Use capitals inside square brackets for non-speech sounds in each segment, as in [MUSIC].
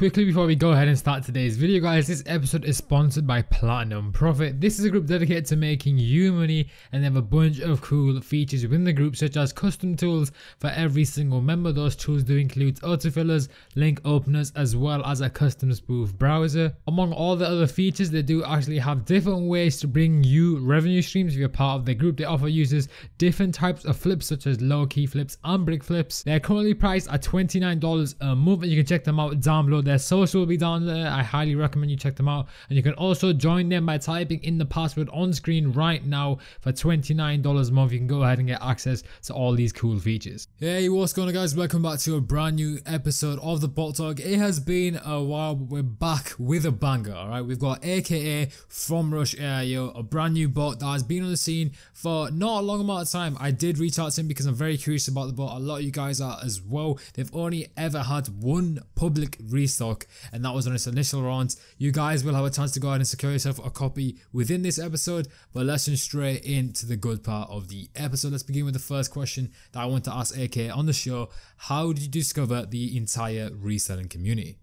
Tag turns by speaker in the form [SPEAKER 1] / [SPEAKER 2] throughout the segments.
[SPEAKER 1] Quickly before we go ahead and start today's video guys, this episode is sponsored by Platinum Profit. This is a group dedicated to making you money and they have a bunch of cool features within the group such as custom tools for every single member. Those tools do include autofillers, link openers as well as a custom spoof browser. Among all the other features they do actually have different ways to bring you revenue streams if you're part of the group. They offer users different types of flips such as low key flips and brick flips. They're currently priced at $29 a month and you can check them out down below their social will be down there. I highly recommend you check them out. And you can also join them by typing in the password on screen right now for $29 a month. You can go ahead and get access to all these cool features. Hey, what's going on guys? Welcome back to a brand new episode of the Bot Talk. It has been a while, but we're back with a banger, alright? We've got AKA from Rush AIO, a brand new bot that has been on the scene for not a long amount of time. I did reach out to him because I'm very curious about the bot. A lot of you guys are as well. They've only ever had one public restart and that was on its initial launch. You guys will have a chance to go ahead and secure yourself a copy within this episode, but let's jump straight into the good part of the episode. Let's begin with the first question that I want to ask AK on the show. How did you discover the entire reselling community?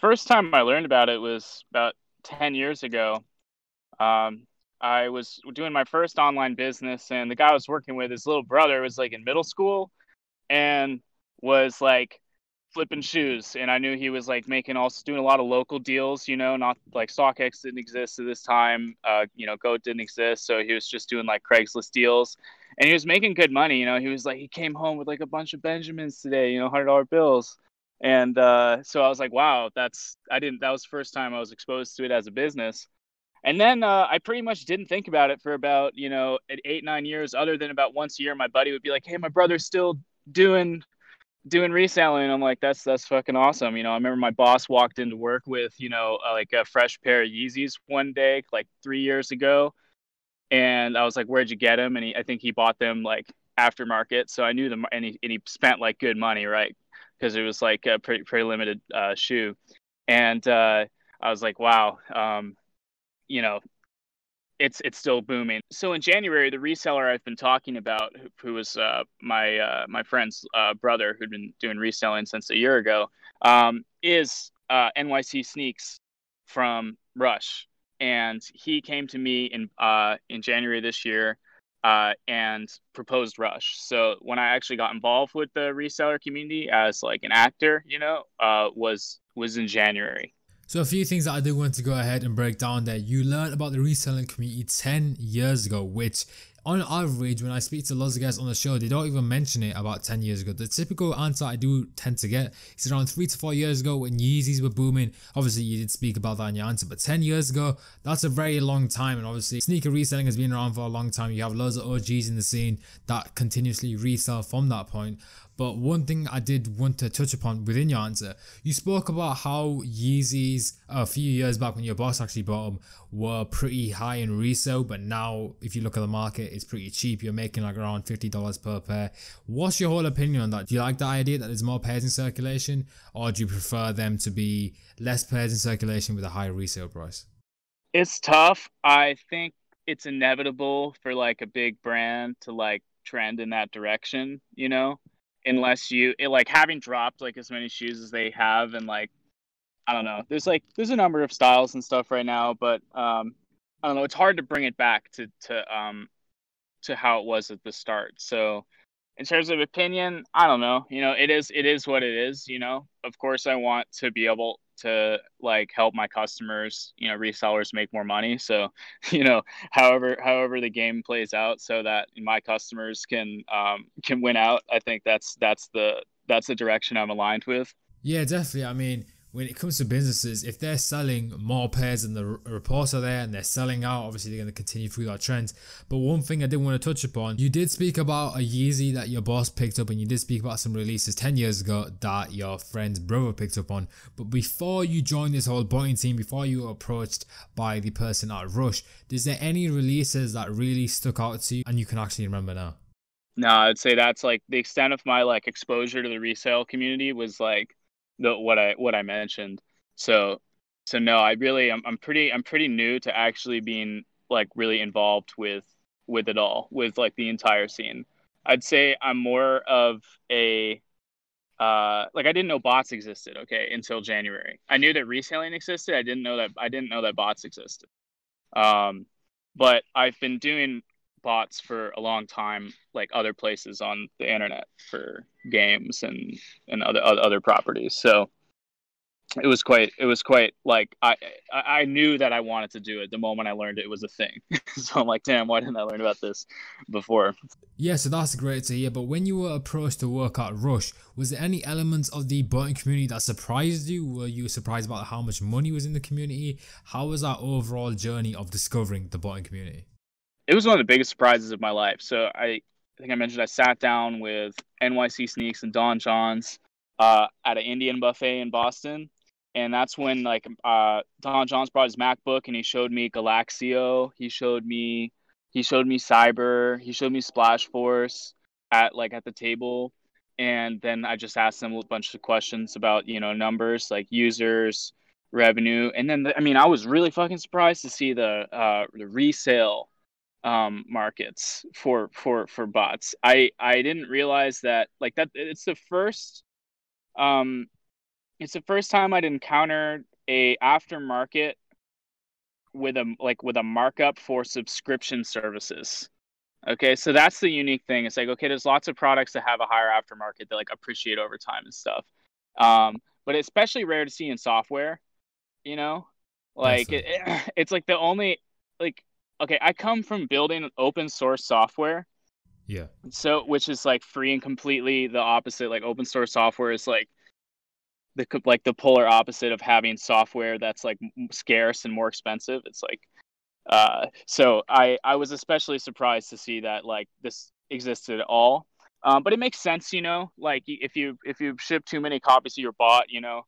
[SPEAKER 2] First time I learned about it was about 10 years ago. Um, I was doing my first online business, and the guy I was working with, his little brother, was like in middle school and was like flipping shoes and i knew he was like making also doing a lot of local deals you know not like stockx didn't exist at this time uh, you know goat didn't exist so he was just doing like craigslist deals and he was making good money you know he was like he came home with like a bunch of benjamins today you know hundred dollar bills and uh, so i was like wow that's i didn't that was the first time i was exposed to it as a business and then uh, i pretty much didn't think about it for about you know eight nine years other than about once a year my buddy would be like hey my brother's still doing doing reselling i'm like that's that's fucking awesome. You know i remember my boss walked into work with you know uh, like a fresh pair of yeezys one day like three years ago. And i was like where'd you get them and he, i think he bought them like aftermarket. So i knew them and he, and he spent like good money right? Because it was like a pretty pretty limited uh, shoe. And uh, i was like wow um, you know it's it's still booming. So in January, the reseller I've been talking about, who, who was uh, my uh, my friend's uh, brother, who'd been doing reselling since a year ago, um, is uh, NYC Sneaks from Rush, and he came to me in uh, in January this year. Uh, and proposed Rush. So when I actually got involved with the reseller community as like an actor, you know, was was in January.
[SPEAKER 1] So a few things that I do want to go ahead and break down there. You learned about the reselling community 10 years ago, which on average, when I speak to lots of guys on the show, they don't even mention it about 10 years ago. The typical answer I do tend to get is around three to four years ago when Yeezys were booming. Obviously, you did speak about that in your answer, but 10 years ago, that's a very long time. And obviously, sneaker reselling has been around for a long time. You have loads of OGs in the scene that continuously resell from that point. But one thing I did want to touch upon within your answer, you spoke about how Yeezys a few years back when your boss actually bought them were pretty high in resale, but now if you look at the market, it's pretty cheap. You're making like around fifty dollars per pair. What's your whole opinion on that? Do you like the idea that there's more pairs in circulation, or do you prefer them to be less pairs in circulation with a higher resale price?
[SPEAKER 2] It's tough. I think it's inevitable for like a big brand to like trend in that direction, you know? Unless you it, like having dropped like as many shoes as they have and like I don't know. There's like there's a number of styles and stuff right now, but um I don't know, it's hard to bring it back to to um to how it was at the start. So in terms of opinion, I don't know. You know, it is it is what it is, you know. Of course I want to be able to like help my customers, you know, resellers make more money. So, [LAUGHS] you know, however however the game plays out, so that my customers can um, can win out. I think that's that's the that's the direction I'm aligned with.
[SPEAKER 1] Yeah, definitely. I mean, when it comes to businesses, if they're selling more pairs than the reports are there and they're selling out, obviously they're going to continue through that trend. But one thing I did want to touch upon, you did speak about a Yeezy that your boss picked up, and you did speak about some releases 10 years ago that your friend's brother picked up on. But before you joined this whole buying team, before you were approached by the person at Rush, is there any releases that really stuck out to you and you can actually remember now?
[SPEAKER 2] No, I'd say that's like the extent of my like exposure to the resale community was like the what I what I mentioned. So so no, I really I'm I'm pretty I'm pretty new to actually being like really involved with with it all, with like the entire scene. I'd say I'm more of a uh, like I didn't know bots existed. Okay, until January, I knew that reselling existed. I didn't know that I didn't know that bots existed. Um, but I've been doing bots for a long time, like other places on the internet for games and and other other properties. So it was quite it was quite like I I knew that I wanted to do it the moment I learned it was a thing. [LAUGHS] so I'm like, damn, why didn't I learn about this before?
[SPEAKER 1] Yeah, so that's great to hear. But when you were approached to work at Rush, was there any elements of the botting community that surprised you? Were you surprised about how much money was in the community? How was that overall journey of discovering the botting community?
[SPEAKER 2] It was one of the biggest surprises of my life. So I, I think I mentioned I sat down with NYC Sneaks and Don Johns uh, at an Indian buffet in Boston and that's when like uh Don Johns brought his MacBook and he showed me Galaxio. He showed me he showed me Cyber. He showed me Splash Force at like at the table, and then I just asked him a bunch of questions about you know numbers like users, revenue, and then the, I mean I was really fucking surprised to see the uh the resale um markets for for for bots. I I didn't realize that like that it's the first um it's the first time I'd encountered a aftermarket with a like with a markup for subscription services. Okay, so that's the unique thing. It's like okay, there's lots of products that have a higher aftermarket that like appreciate over time and stuff. Um, but especially rare to see in software. You know, like it, it, [CLEARS THROAT] it's like the only like okay, I come from building open source software.
[SPEAKER 1] Yeah.
[SPEAKER 2] So which is like free and completely the opposite. Like open source software is like the like the polar opposite of having software that's like scarce and more expensive. It's like uh, so I I was especially surprised to see that like this existed at all. Um, but it makes sense, you know, like if you if you ship too many copies of your bot, you know,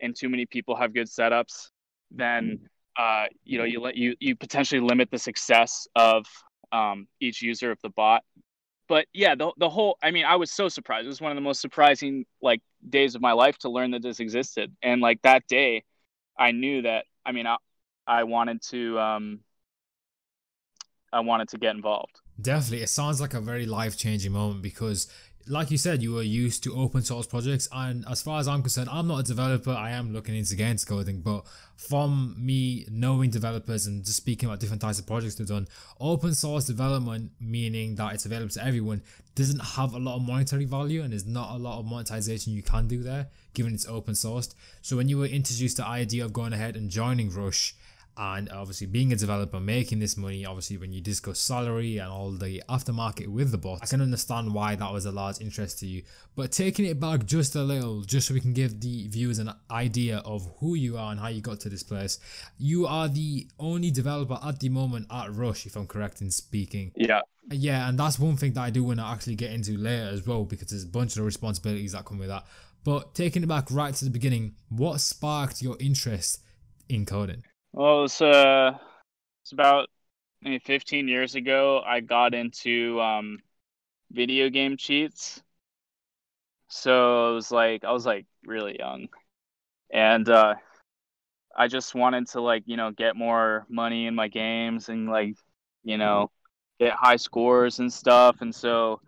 [SPEAKER 2] and too many people have good setups, then uh, you know you let you you potentially limit the success of um, each user of the bot but yeah, the the whole I mean, I was so surprised. It was one of the most surprising like days of my life to learn that this existed. And like that day, I knew that I mean, I I wanted to um I wanted to get involved.
[SPEAKER 1] Definitely. It sounds like a very life-changing moment because like you said, you were used to open source projects, and as far as I'm concerned, I'm not a developer. I am looking into against coding, but from me knowing developers and just speaking about different types of projects they've done, open source development, meaning that it's available to everyone, doesn't have a lot of monetary value, and there's not a lot of monetization you can do there, given it's open sourced. So when you were introduced the idea of going ahead and joining Rush, and obviously being a developer making this money obviously when you discuss salary and all the aftermarket with the bot i can understand why that was a large interest to you. But taking it back just a little just so we can give the viewers an idea of who you are and how you got to this place you are the only developer at the moment at rush if i'm correct in speaking.
[SPEAKER 2] Yeah.
[SPEAKER 1] Yeah and that's one thing that i do want to actually get into later as well because there's a bunch of responsibilities that come with that. But taking it back right to the beginning what sparked your interest in coding
[SPEAKER 2] well, it's uh, it's about maybe 15 years ago. I got into um, video game cheats. So it was like I was like really young, and uh, I just wanted to like you know get more money in my games and like you know get high scores and stuff. And so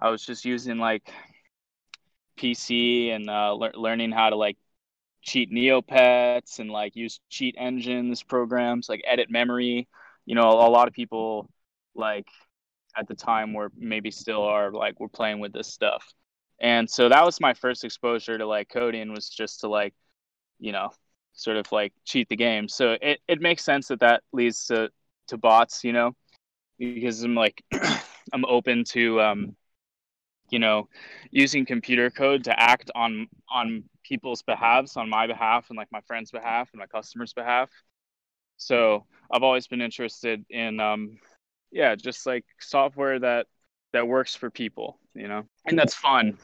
[SPEAKER 2] I was just using like PC and uh, le- learning how to like cheat Neopets and like use cheat engines programs like edit memory. You know, a lot of people like at the time were maybe still are like we're playing with this stuff. And so that was my first exposure to like coding was just to like, you know, sort of like cheat the game. So it, it makes sense that that leads to, to bots, you know, because I'm like, [CLEARS THROAT] I'm open to, um, you know, using computer code to act on, on people's behalves on my behalf and like my friends' behalf and my customers' behalf. So I've always been interested in um yeah, just like software that that works for people, you know. And that's fun.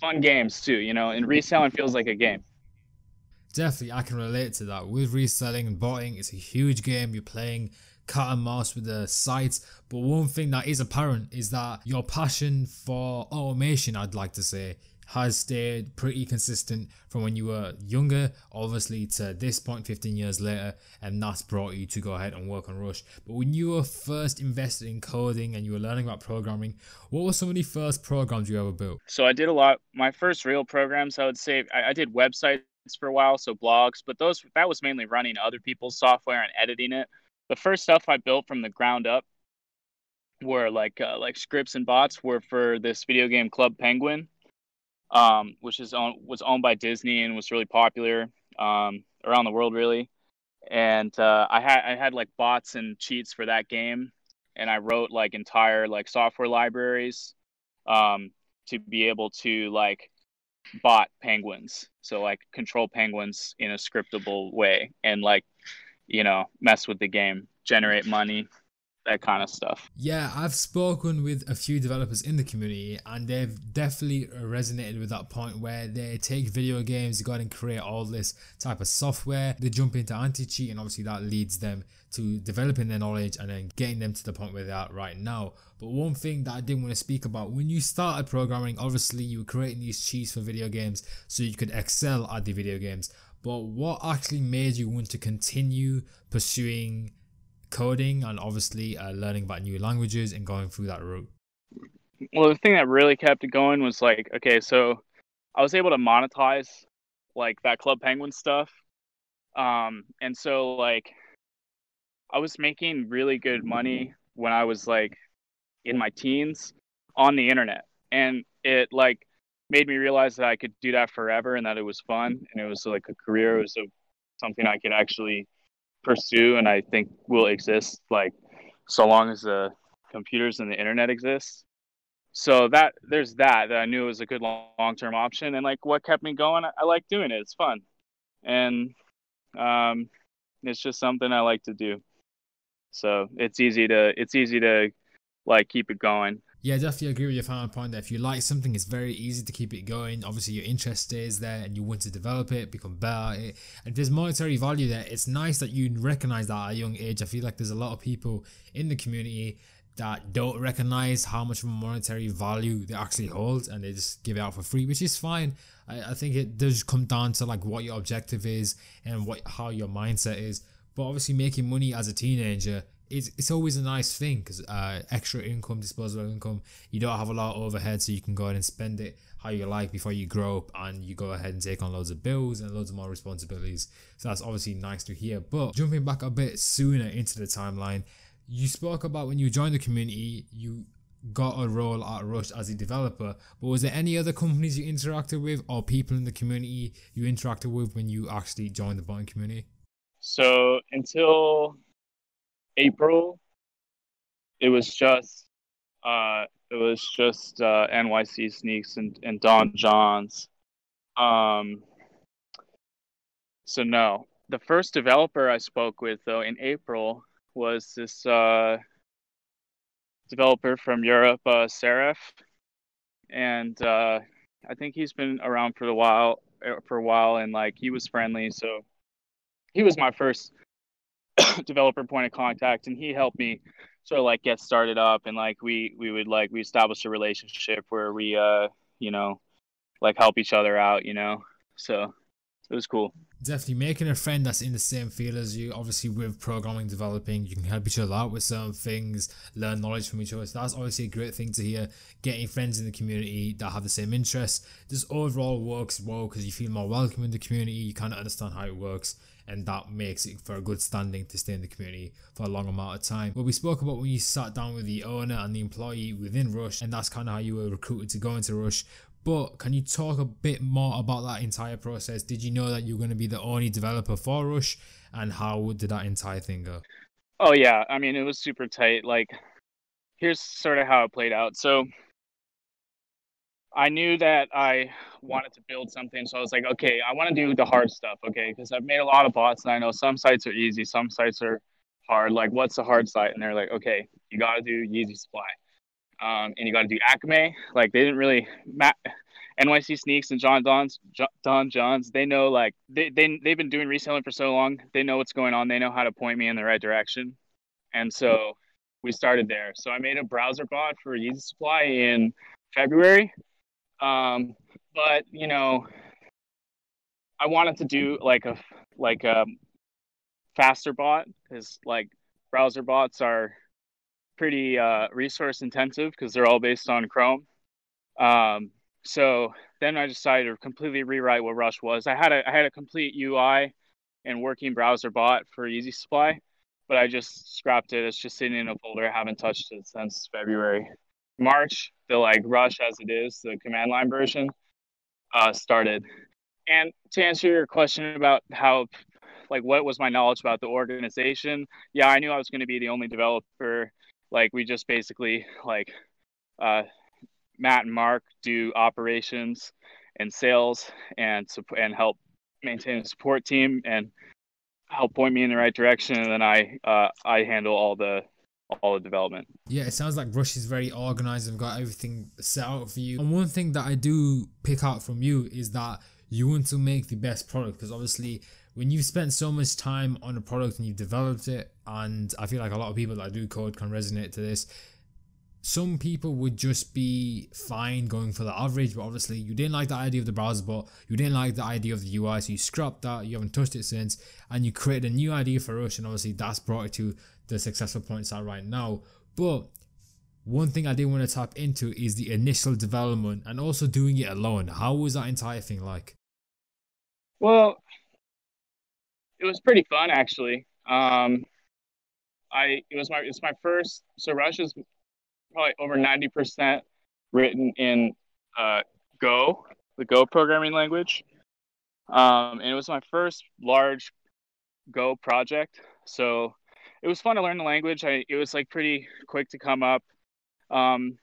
[SPEAKER 2] Fun games too, you know, and reselling feels like a game.
[SPEAKER 1] Definitely I can relate to that. With reselling and botting, it's a huge game. You're playing cat and mouse with the sites. But one thing that is apparent is that your passion for automation, I'd like to say, has stayed pretty consistent from when you were younger, obviously, to this point 15 years later, and that's brought you to go ahead and work on Rush. But when you were first invested in coding and you were learning about programming, what were some of the first programs you ever built?
[SPEAKER 2] So I did a lot. My first real programs, I would say, I, I did websites for a while, so blogs, but those that was mainly running other people's software and editing it. The first stuff I built from the ground up were like uh, like scripts and bots were for this video game Club Penguin, um, which is on, was owned by Disney and was really popular um, around the world, really. And uh, I had I had like bots and cheats for that game, and I wrote like entire like software libraries um, to be able to like bot penguins, so like control penguins in a scriptable way, and like you know mess with the game, generate money, that kind of stuff.
[SPEAKER 1] Yeah, I've spoken with a few developers in the community, and they've definitely resonated with that point where they take video games, go ahead and create all this type of software. They jump into anti cheat, and obviously that leads them to developing their knowledge and then getting them to the point where they're right now. But one thing that I didn't want to speak about when you started programming, obviously you were creating these cheats for video games so you could excel at the video games. But what actually made you want to continue pursuing coding and obviously uh, learning about new languages and going through that route?
[SPEAKER 2] Well, the thing that really kept it going was like, okay, so I was able to monetize like that Club Penguin stuff. Um, and so like I was making really good money when I was like in my teens on the internet. And it like made me realize that I could do that forever and that it was fun and it was like a career. It was a, something I could actually pursue and I think will exist like so long as the computers and the internet exist. So that there's that that I knew was a good long term option and like what kept me going. I, I like doing it. It's fun, and um, it's just something I like to do. So it's easy to it's easy to like keep it going.
[SPEAKER 1] Yeah, definitely agree with your final point that if you like something, it's very easy to keep it going. Obviously, your interest stays there and you want to develop it, become better it. And if there's monetary value there, it's nice that you recognize that at a young age. I feel like there's a lot of people in the community that don't recognize how much monetary value they actually hold and they just give it out for free, which is fine. I, I think it does come down to like what your objective is and what how your mindset is. But obviously, making money as a teenager it's, it's always a nice thing because uh, extra income, disposable income, you don't have a lot of overhead, so you can go ahead and spend it how you like before you grow up and you go ahead and take on loads of bills and loads of more responsibilities. So that's obviously nice to hear. But jumping back a bit sooner into the timeline, you spoke about when you joined the community, you got a role at Rush as a developer, but was there any other companies you interacted with or people in the community you interacted with when you actually joined the botting community?
[SPEAKER 2] So until April, it was just uh, it was just uh, NYC Sneaks and, and Don Johns. Um, so no, the first developer I spoke with though in April was this uh, developer from Europe, uh, Seraph, and uh, I think he's been around for a while for a while, and like he was friendly, so he was my first [COUGHS] developer point of contact and he helped me sort of like get started up and like we we would like we established a relationship where we uh you know like help each other out you know? So it was cool.
[SPEAKER 1] Definitely. Making a friend that's in the same field as you obviously with programming developing you can help each other out with certain things learn knowledge from each other. So that's obviously a great thing to hear getting friends in the community that have the same interests. Just overall works well because you feel more welcome in the community. You kind of understand how it works and that makes it for a good standing to stay in the community for a long amount of time. But we spoke about when you sat down with the owner and the employee within Rush, and that's kind of how you were recruited to go into Rush. But can you talk a bit more about that entire process? Did you know that you were going to be the only developer for Rush, and how did that entire thing go?
[SPEAKER 2] Oh yeah, I mean it was super tight. Like, here's sort of how it played out. So I knew that I wanted to build something. So I was like, okay, I want to do the hard stuff. Okay. Because I've made a lot of bots and I know some sites are easy, some sites are hard. Like, what's the hard site? And they're like, okay, you got to do Yeezy Supply. Um, and you got to do Acme. Like, they didn't really, ma- NYC Sneaks and John Don's, Don Johns, they know, like, they, they, they've been doing reselling for so long. They know what's going on. They know how to point me in the right direction. And so we started there. So I made a browser bot for Yeezy Supply in February. Um, but you know, I wanted to do like a like a faster bot because like browser bots are pretty uh, resource intensive because they're all based on Chrome. Um, so then I decided to completely rewrite what Rush was. I had a I had a complete UI and working browser bot for Yeezy Supply, but I just scrapped it. It's just sitting in a folder. I haven't touched it since February. March, the like Rush as it is, the command line version, uh, started. And to answer your question about how, like, what was my knowledge about the organization? Yeah, I knew I was going to be the only developer. Like, we just basically like uh, Matt and Mark do operations and sales and and help maintain a support team and help point me in the right direction and then I uh, I handle all the all the development.
[SPEAKER 1] Yeah, it sounds like Rush is very organized and got everything set out for you. And one thing that I do pick out from you is that you want to make the best product because obviously when you've spent so much time on a product and you've developed it and I feel like a lot of people that do code can resonate to this some people would just be fine going for the average, but obviously you didn't like the idea of the browser but you didn't like the idea of the UI, so you scrapped that, you haven't touched it since, and you created a new idea for Rush, and obviously that's brought it to the successful points are right now. But one thing I did want to tap into is the initial development and also doing it alone. How was that entire thing like?
[SPEAKER 2] Well, it was pretty fun actually. Um, I it was my it's my first so Rush is probably over 90% written in uh, Go, the Go programming language. Um, and it was my first large Go project. So it was fun to learn the language. I, it was like pretty quick to come up. Um,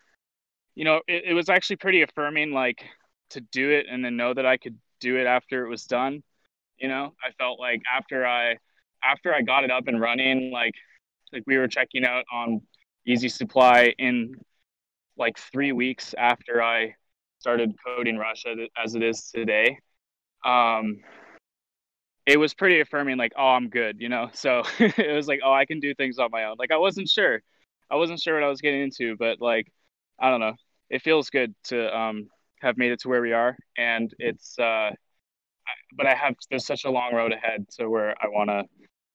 [SPEAKER 2] you know, it, it was actually pretty affirming, like to do it and then know that I could do it after it was done. You know, I felt like after I after I got it up and running, like like we were checking out on Yeezy Supply in like three weeks after I started coding Rush as it is today. Um, it was pretty affirming, like, oh, I'm good, you know? [LAUGHS] So it was like, oh, I can do things on my own. Like, I wasn't sure. I wasn't sure what I was getting into, but like, I don't know. It feels good to um, have made it to where we are. And it's, uh, but I have, there's such a long road ahead to where I want to,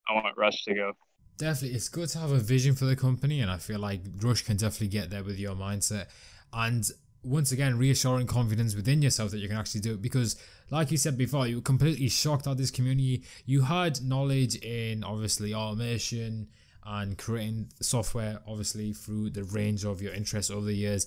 [SPEAKER 2] I want Rush to go
[SPEAKER 1] definitely it's good to have a vision for the company and i feel like rush can definitely get there with your mindset and once again reassuring confidence within yourself that you can actually do it. Because like you said before you were completely shocked at this community. You had knowledge in obviously automation and creating software obviously through the range of your interests over the years.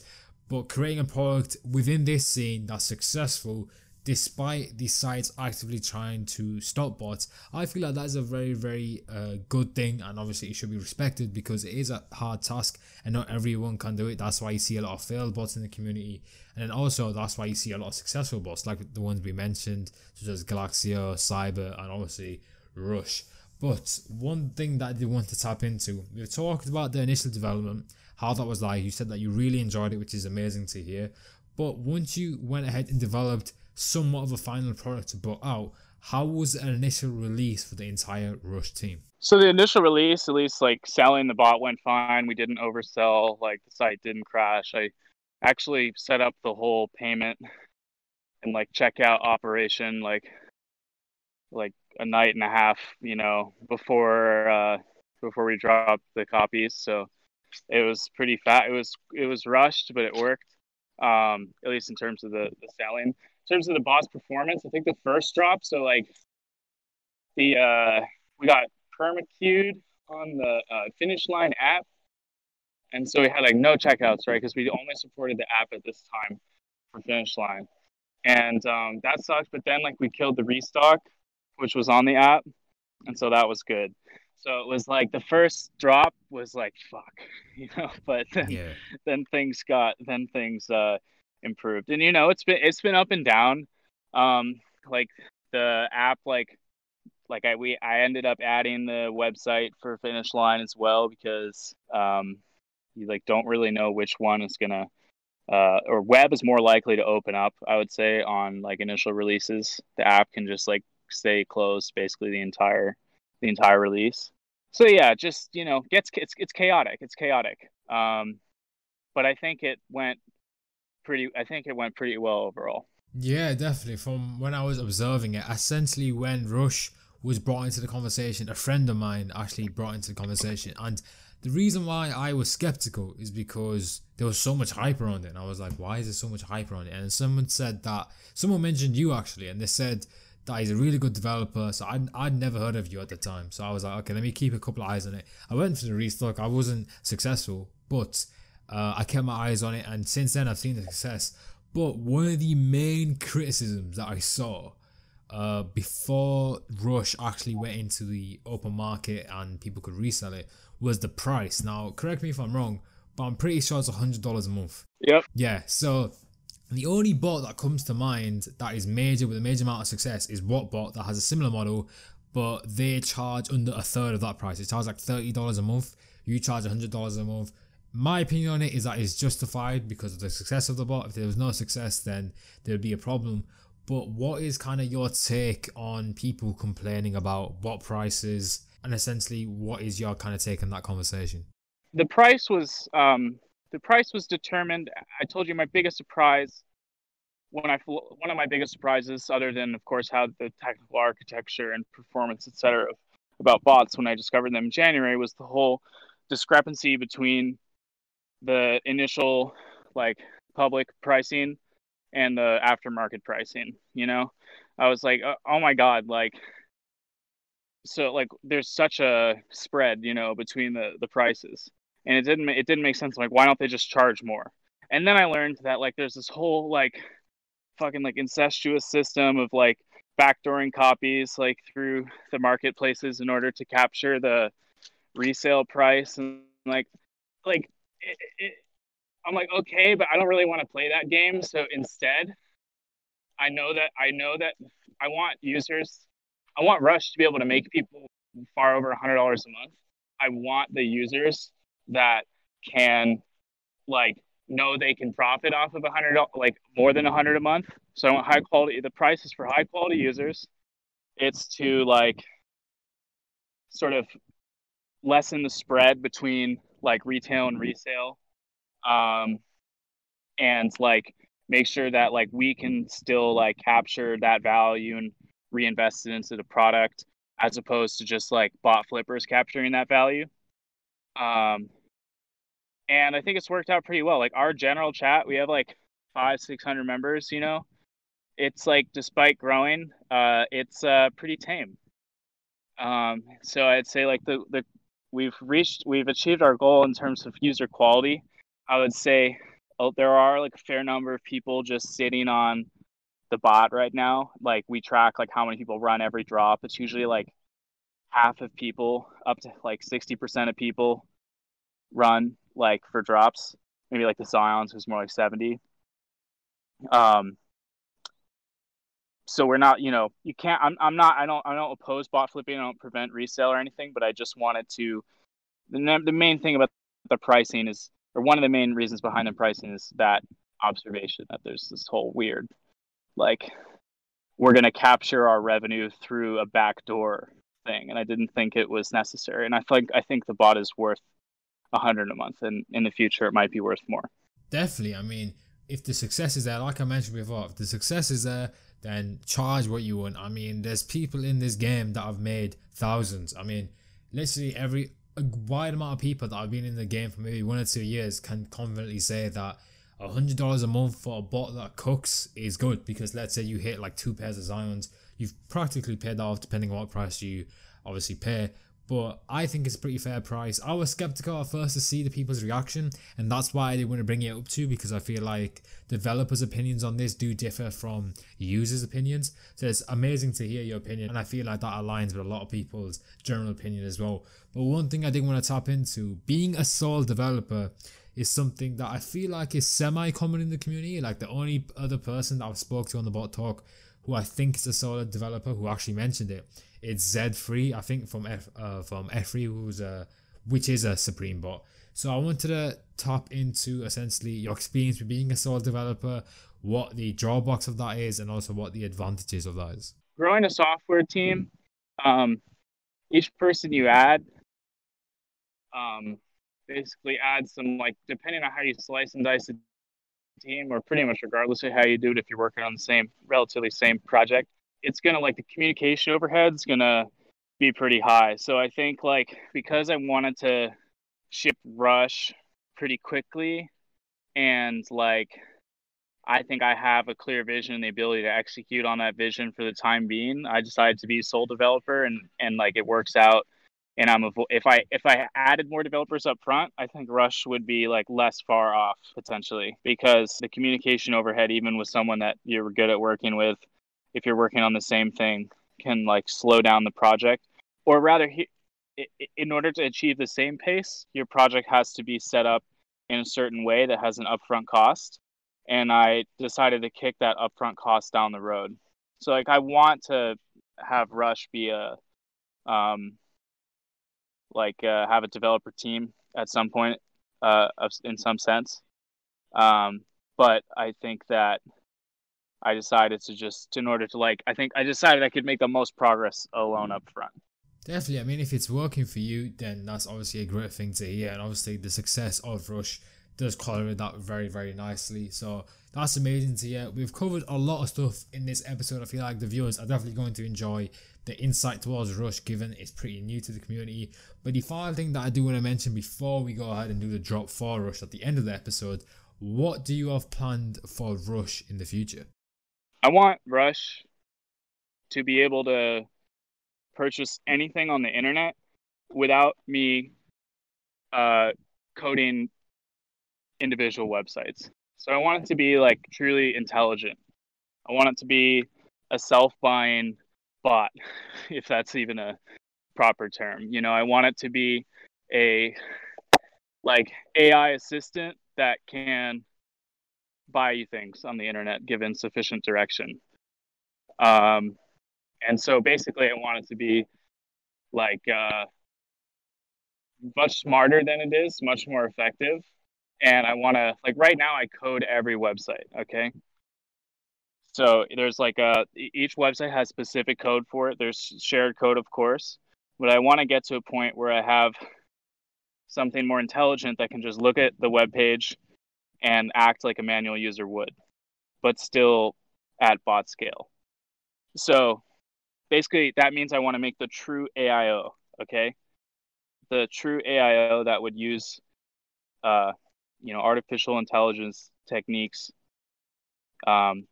[SPEAKER 1] But creating a product within this scene that's successful despite the sites actively trying to stop bots i feel like that's a very very uh, good thing and obviously it should be respected because it is a hard task and not everyone can do it. That's why you see a lot of failed bots in the community and then also that's why you see a lot of successful bots like the ones we mentioned such as galaxia cyber and obviously rush. But one thing that i did want to tap into we've talked about the initial development how that was like. You said that you really enjoyed it which is amazing to hear. But once you went ahead and developed somewhat of a final product to put out. How was an initial release for the entire Rush team?
[SPEAKER 2] So the initial release, at least like selling the bot went fine. We didn't oversell. Like the site didn't crash. I actually set up the whole payment and like checkout operation like like a night and a half, you know, before uh before we dropped the copies. So it was pretty fat. It was it was rushed, but it worked. Um, at least in terms of the, the selling in terms of the boss performance, I think the first drop, so like the uh, we got permaqueued on the uh, finish line app, and so we had like no checkouts, right? Because we only supported the app at this time for finish line, and um, that sucked. But then like we killed the restock, which was on the app, and so that was good. So it was like the first drop was like fuck, [LAUGHS] you know, but then, yeah. then things got then things uh improved. And you know, it's been it's been up and down. Um, like the app, like like I we I ended up adding the website for Finish Line as well because um, you like don't really know which one is gonna uh, or web is more likely to open up. I would say on like initial releases, the app can just like stay closed basically the entire the entire release. So yeah, just you know, gets it's it's chaotic. It's chaotic. Um, but I think it went pretty. I think it went pretty well overall.
[SPEAKER 1] Yeah, definitely. From when I was observing it, essentially when Rush was brought into the conversation, a friend of mine actually brought into the conversation, and the reason why I was skeptical is because there was so much hype around it, and I was like, why is there so much hype around it? And someone said that someone mentioned you actually, and they said that he's a really good developer. So I'd, I'd never heard of you at the time. So I was like, okay, let me keep a couple of eyes on it. I went for the restock. I wasn't successful, but uh, I kept my eyes on it. And since then, I've seen the success. But one of the main criticisms that I saw uh, before Rush actually went into the open market and people could resell it was the price. Now, correct me if I'm wrong, but I'm pretty sure it's $100 a month.
[SPEAKER 2] Yep.
[SPEAKER 1] Yeah, so the only bot that comes to mind that is major with a major amount of success is WhatBot that has a similar model, but they charge under a third of that price. It charges like $30 a month. You charge $100 a month. My opinion on it is that it's justified because of the success of the bot. If there was no success, then there would be a problem. But what is kind of your take on people complaining about bot prices and essentially what is your kind of take on that conversation?
[SPEAKER 2] The price was um, the price was determined. I told you my biggest surprise when I one of my biggest surprises, other than of course how the technical architecture and performance, etc., about bots when I discovered them in January was the whole discrepancy between the initial like public pricing and the aftermarket pricing. You know, I was like, oh, oh my god, like so like there's such a spread, you know, between the the prices and it didn't it didn't make sense. Like, why don't they just charge more? And then I learned that like there's this whole like fucking like incestuous system of like backdooring copies like through the marketplaces in order to capture the resale price and like like it, it, I'm like okay, but I don't really want to play that game. So instead, I know that I know that I want users, I want Rush to be able to make people far over a hundred dollars a month. I want the users that can like know they can profit off of a hundred like more than a hundred a month. So I want high quality. The price is for high quality users. It's to like sort of lessen the spread between like retail and resale, um, and like make sure that like we can still like capture that value and reinvest it into the product as opposed to just like bot flippers capturing that value. Um, and I think it's worked out pretty well. Like our general chat, we have like five, six hundred members. You know, it's like despite growing, uh, it's uh, pretty tame. Um, so I'd say like the the we've reached, we've achieved our goal in terms of user quality. I would say oh, there are like a fair number of people just sitting on the bot right now. Like we track like how many people run every drop. It's usually like half of people, up to like 60% of people run like for drops. Maybe like the Zions who's more like 70. Um, so we're not, you know, you can't, I'm, I'm not, I don't, I don't oppose bot flipping. I don't prevent resale or anything, but I just wanted to, the, the main thing about the pricing is, or one of the main reasons behind the mm-hmm. pricing is that observation that there's this whole weird, like, we're going to capture our revenue through a backdoor thing, and I didn't think it was necessary. And I think I think the bot is worth a hundred a month, and in the future it might be worth more.
[SPEAKER 1] Definitely. I mean, if the success is there, like I mentioned before, if the success is there, then charge what you want. I mean, there's people in this game that have made thousands. I mean, literally every wide amount of people that have been in the game for maybe one or two years can confidently say that a hundred dollars a month for a bot that cooks is good because let's say you hit like two pairs of Zions you've practically paid off depending on what price you obviously pay. But I think it's a pretty fair price. I was skeptical at first to see the people's reaction, and that's why I didn't want to bring it up to because I feel like developers' opinions on this do differ from users' opinions. So it's amazing to hear your opinion, and I feel like that aligns with a lot of people's general opinion as well. But one thing I did want to tap into being a sole developer is something that I feel like is semi common in the community. Like the only other person that I've spoke to on the bot talk who I think is a solid developer who actually mentioned it. It's Z3, I think from F uh, from F3, who's a which is a Supreme bot. So I wanted to tap into essentially your experience with being a solid developer, what the drawbacks of that is, and also what the advantages of that is.
[SPEAKER 2] Growing a software team, um, each person you add, um, basically adds some like depending on how you slice and dice it team, or pretty much regardless of how you do it, if you're working on the same, relatively same project, it's gonna like the communication overhead's gonna be pretty high. So I think like because I wanted to ship Rush pretty quickly, and like I think I have a clear vision and the ability to execute on that vision for the time being. I decided to be a sole developer, and and like it works out and I'm if I if I added more developers up front, I think Rush would be like less far off potentially because the communication overhead, even with someone that you're good at working with, if you're working on the same thing, can like slow down the project, or rather, he, in order to achieve the same pace, your project has to be set up in a certain way that has an upfront cost, and I decided to kick that upfront cost down the road. So like I want to have Rush be a um, like uh, have a developer team at some point uh, in some sense. Um, but I think that I decided to just in order to like I think I decided I could make the most progress alone mm. up front.
[SPEAKER 1] Definitely. I mean, if it's working for you, then that's obviously a great thing to hear. And obviously, the success of Rush does correlate that very, very nicely. So that's amazing to hear. We've covered a lot of stuff in this episode. I feel like the viewers are definitely going to enjoy the insight towards Rush, given it's pretty new to the community. But the final thing that I do want to mention before we go ahead and do the drop for Rush at the end of the episode, what do you have planned for Rush in the future?
[SPEAKER 2] I want Rush to be able to purchase anything on the internet without me uh, coding individual websites. So I want it to be like truly intelligent. I want it to be a self buying bot, [LAUGHS] if that's even a proper term. You know, I want it to be a like AI assistant that can buy you things on the internet given sufficient direction. Um, and so basically, I want it to be like uh, much smarter than it is, much more effective. And I want to like right now, I code every website. Okay, so there's like a each website has specific code for it. There's shared code, of course, but I want to get to a point where I have something more intelligent that can just look at the web page and act like a manual user would, but still at bot scale. So basically, that means I want to make the true AIO. Okay, the true AIO that would use, uh, you know, artificial intelligence techniques um,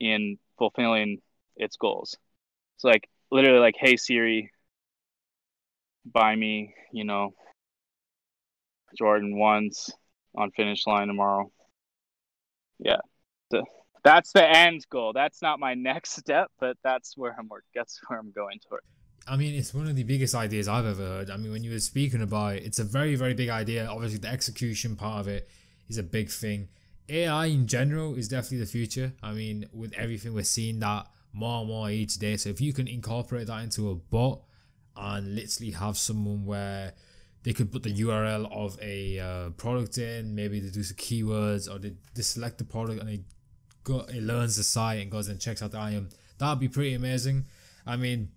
[SPEAKER 2] in fulfilling its goals. It's like literally like, hey Siri, buy me, you know, Jordan ones on finish line tomorrow. Yeah. So that's the end goal. That's not my [LAUGHS] next step, but that's where I'm working. That's where I'm going toward.
[SPEAKER 1] I mean, it's one of the biggest ideas I've ever heard. I mean, when you were speaking about it, it's a very, very big idea. Obviously, the execution part of it is a big thing. AI in general is definitely the future. I mean, with everything we're seeing that more and more each day. So if you can incorporate that into a bot and literally have someone where they could put the URL of a uh, product in, maybe they do some keywords or they, they select the product and they go, it learns the site and goes and checks out the item. That'd be pretty amazing. I mean,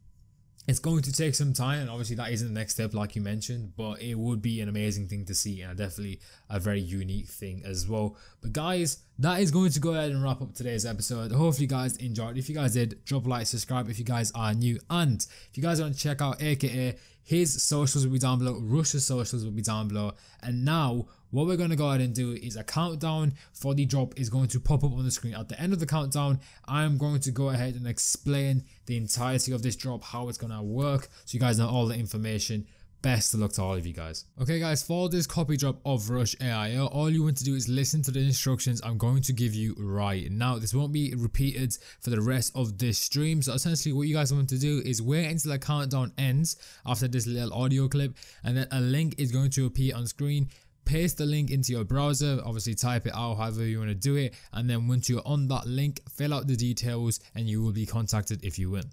[SPEAKER 1] it's going to take some time, and obviously that isn't the next step, like you mentioned, but it would be an amazing thing to see, and definitely a very unique thing as well. But guys, that is going to go ahead and wrap up today's episode. Hopefully, you guys enjoyed. If you guys did, drop a like, subscribe if you guys are new, and if you guys want to check out AKA, his socials will be down below, Rush's socials will be down below, and now what we're going to go ahead and do is a countdown for the drop is going to pop up on the screen. At the end of the countdown, I'm going to go ahead and explain the entirety of this drop, how it's going to work, so you guys know all the information. Best of luck to all of you guys. Okay guys, for this copy drop of Rush AIO, all you want to do is listen to the instructions I'm going to give you right now. This won't be repeated for the rest of this stream. So essentially what you guys want to do is wait until the countdown ends after this little audio clip and then a link is going to appear on screen paste the link into your browser obviously type it out however you want to do it and then once you're on that link fill out the details and you will be contacted if you win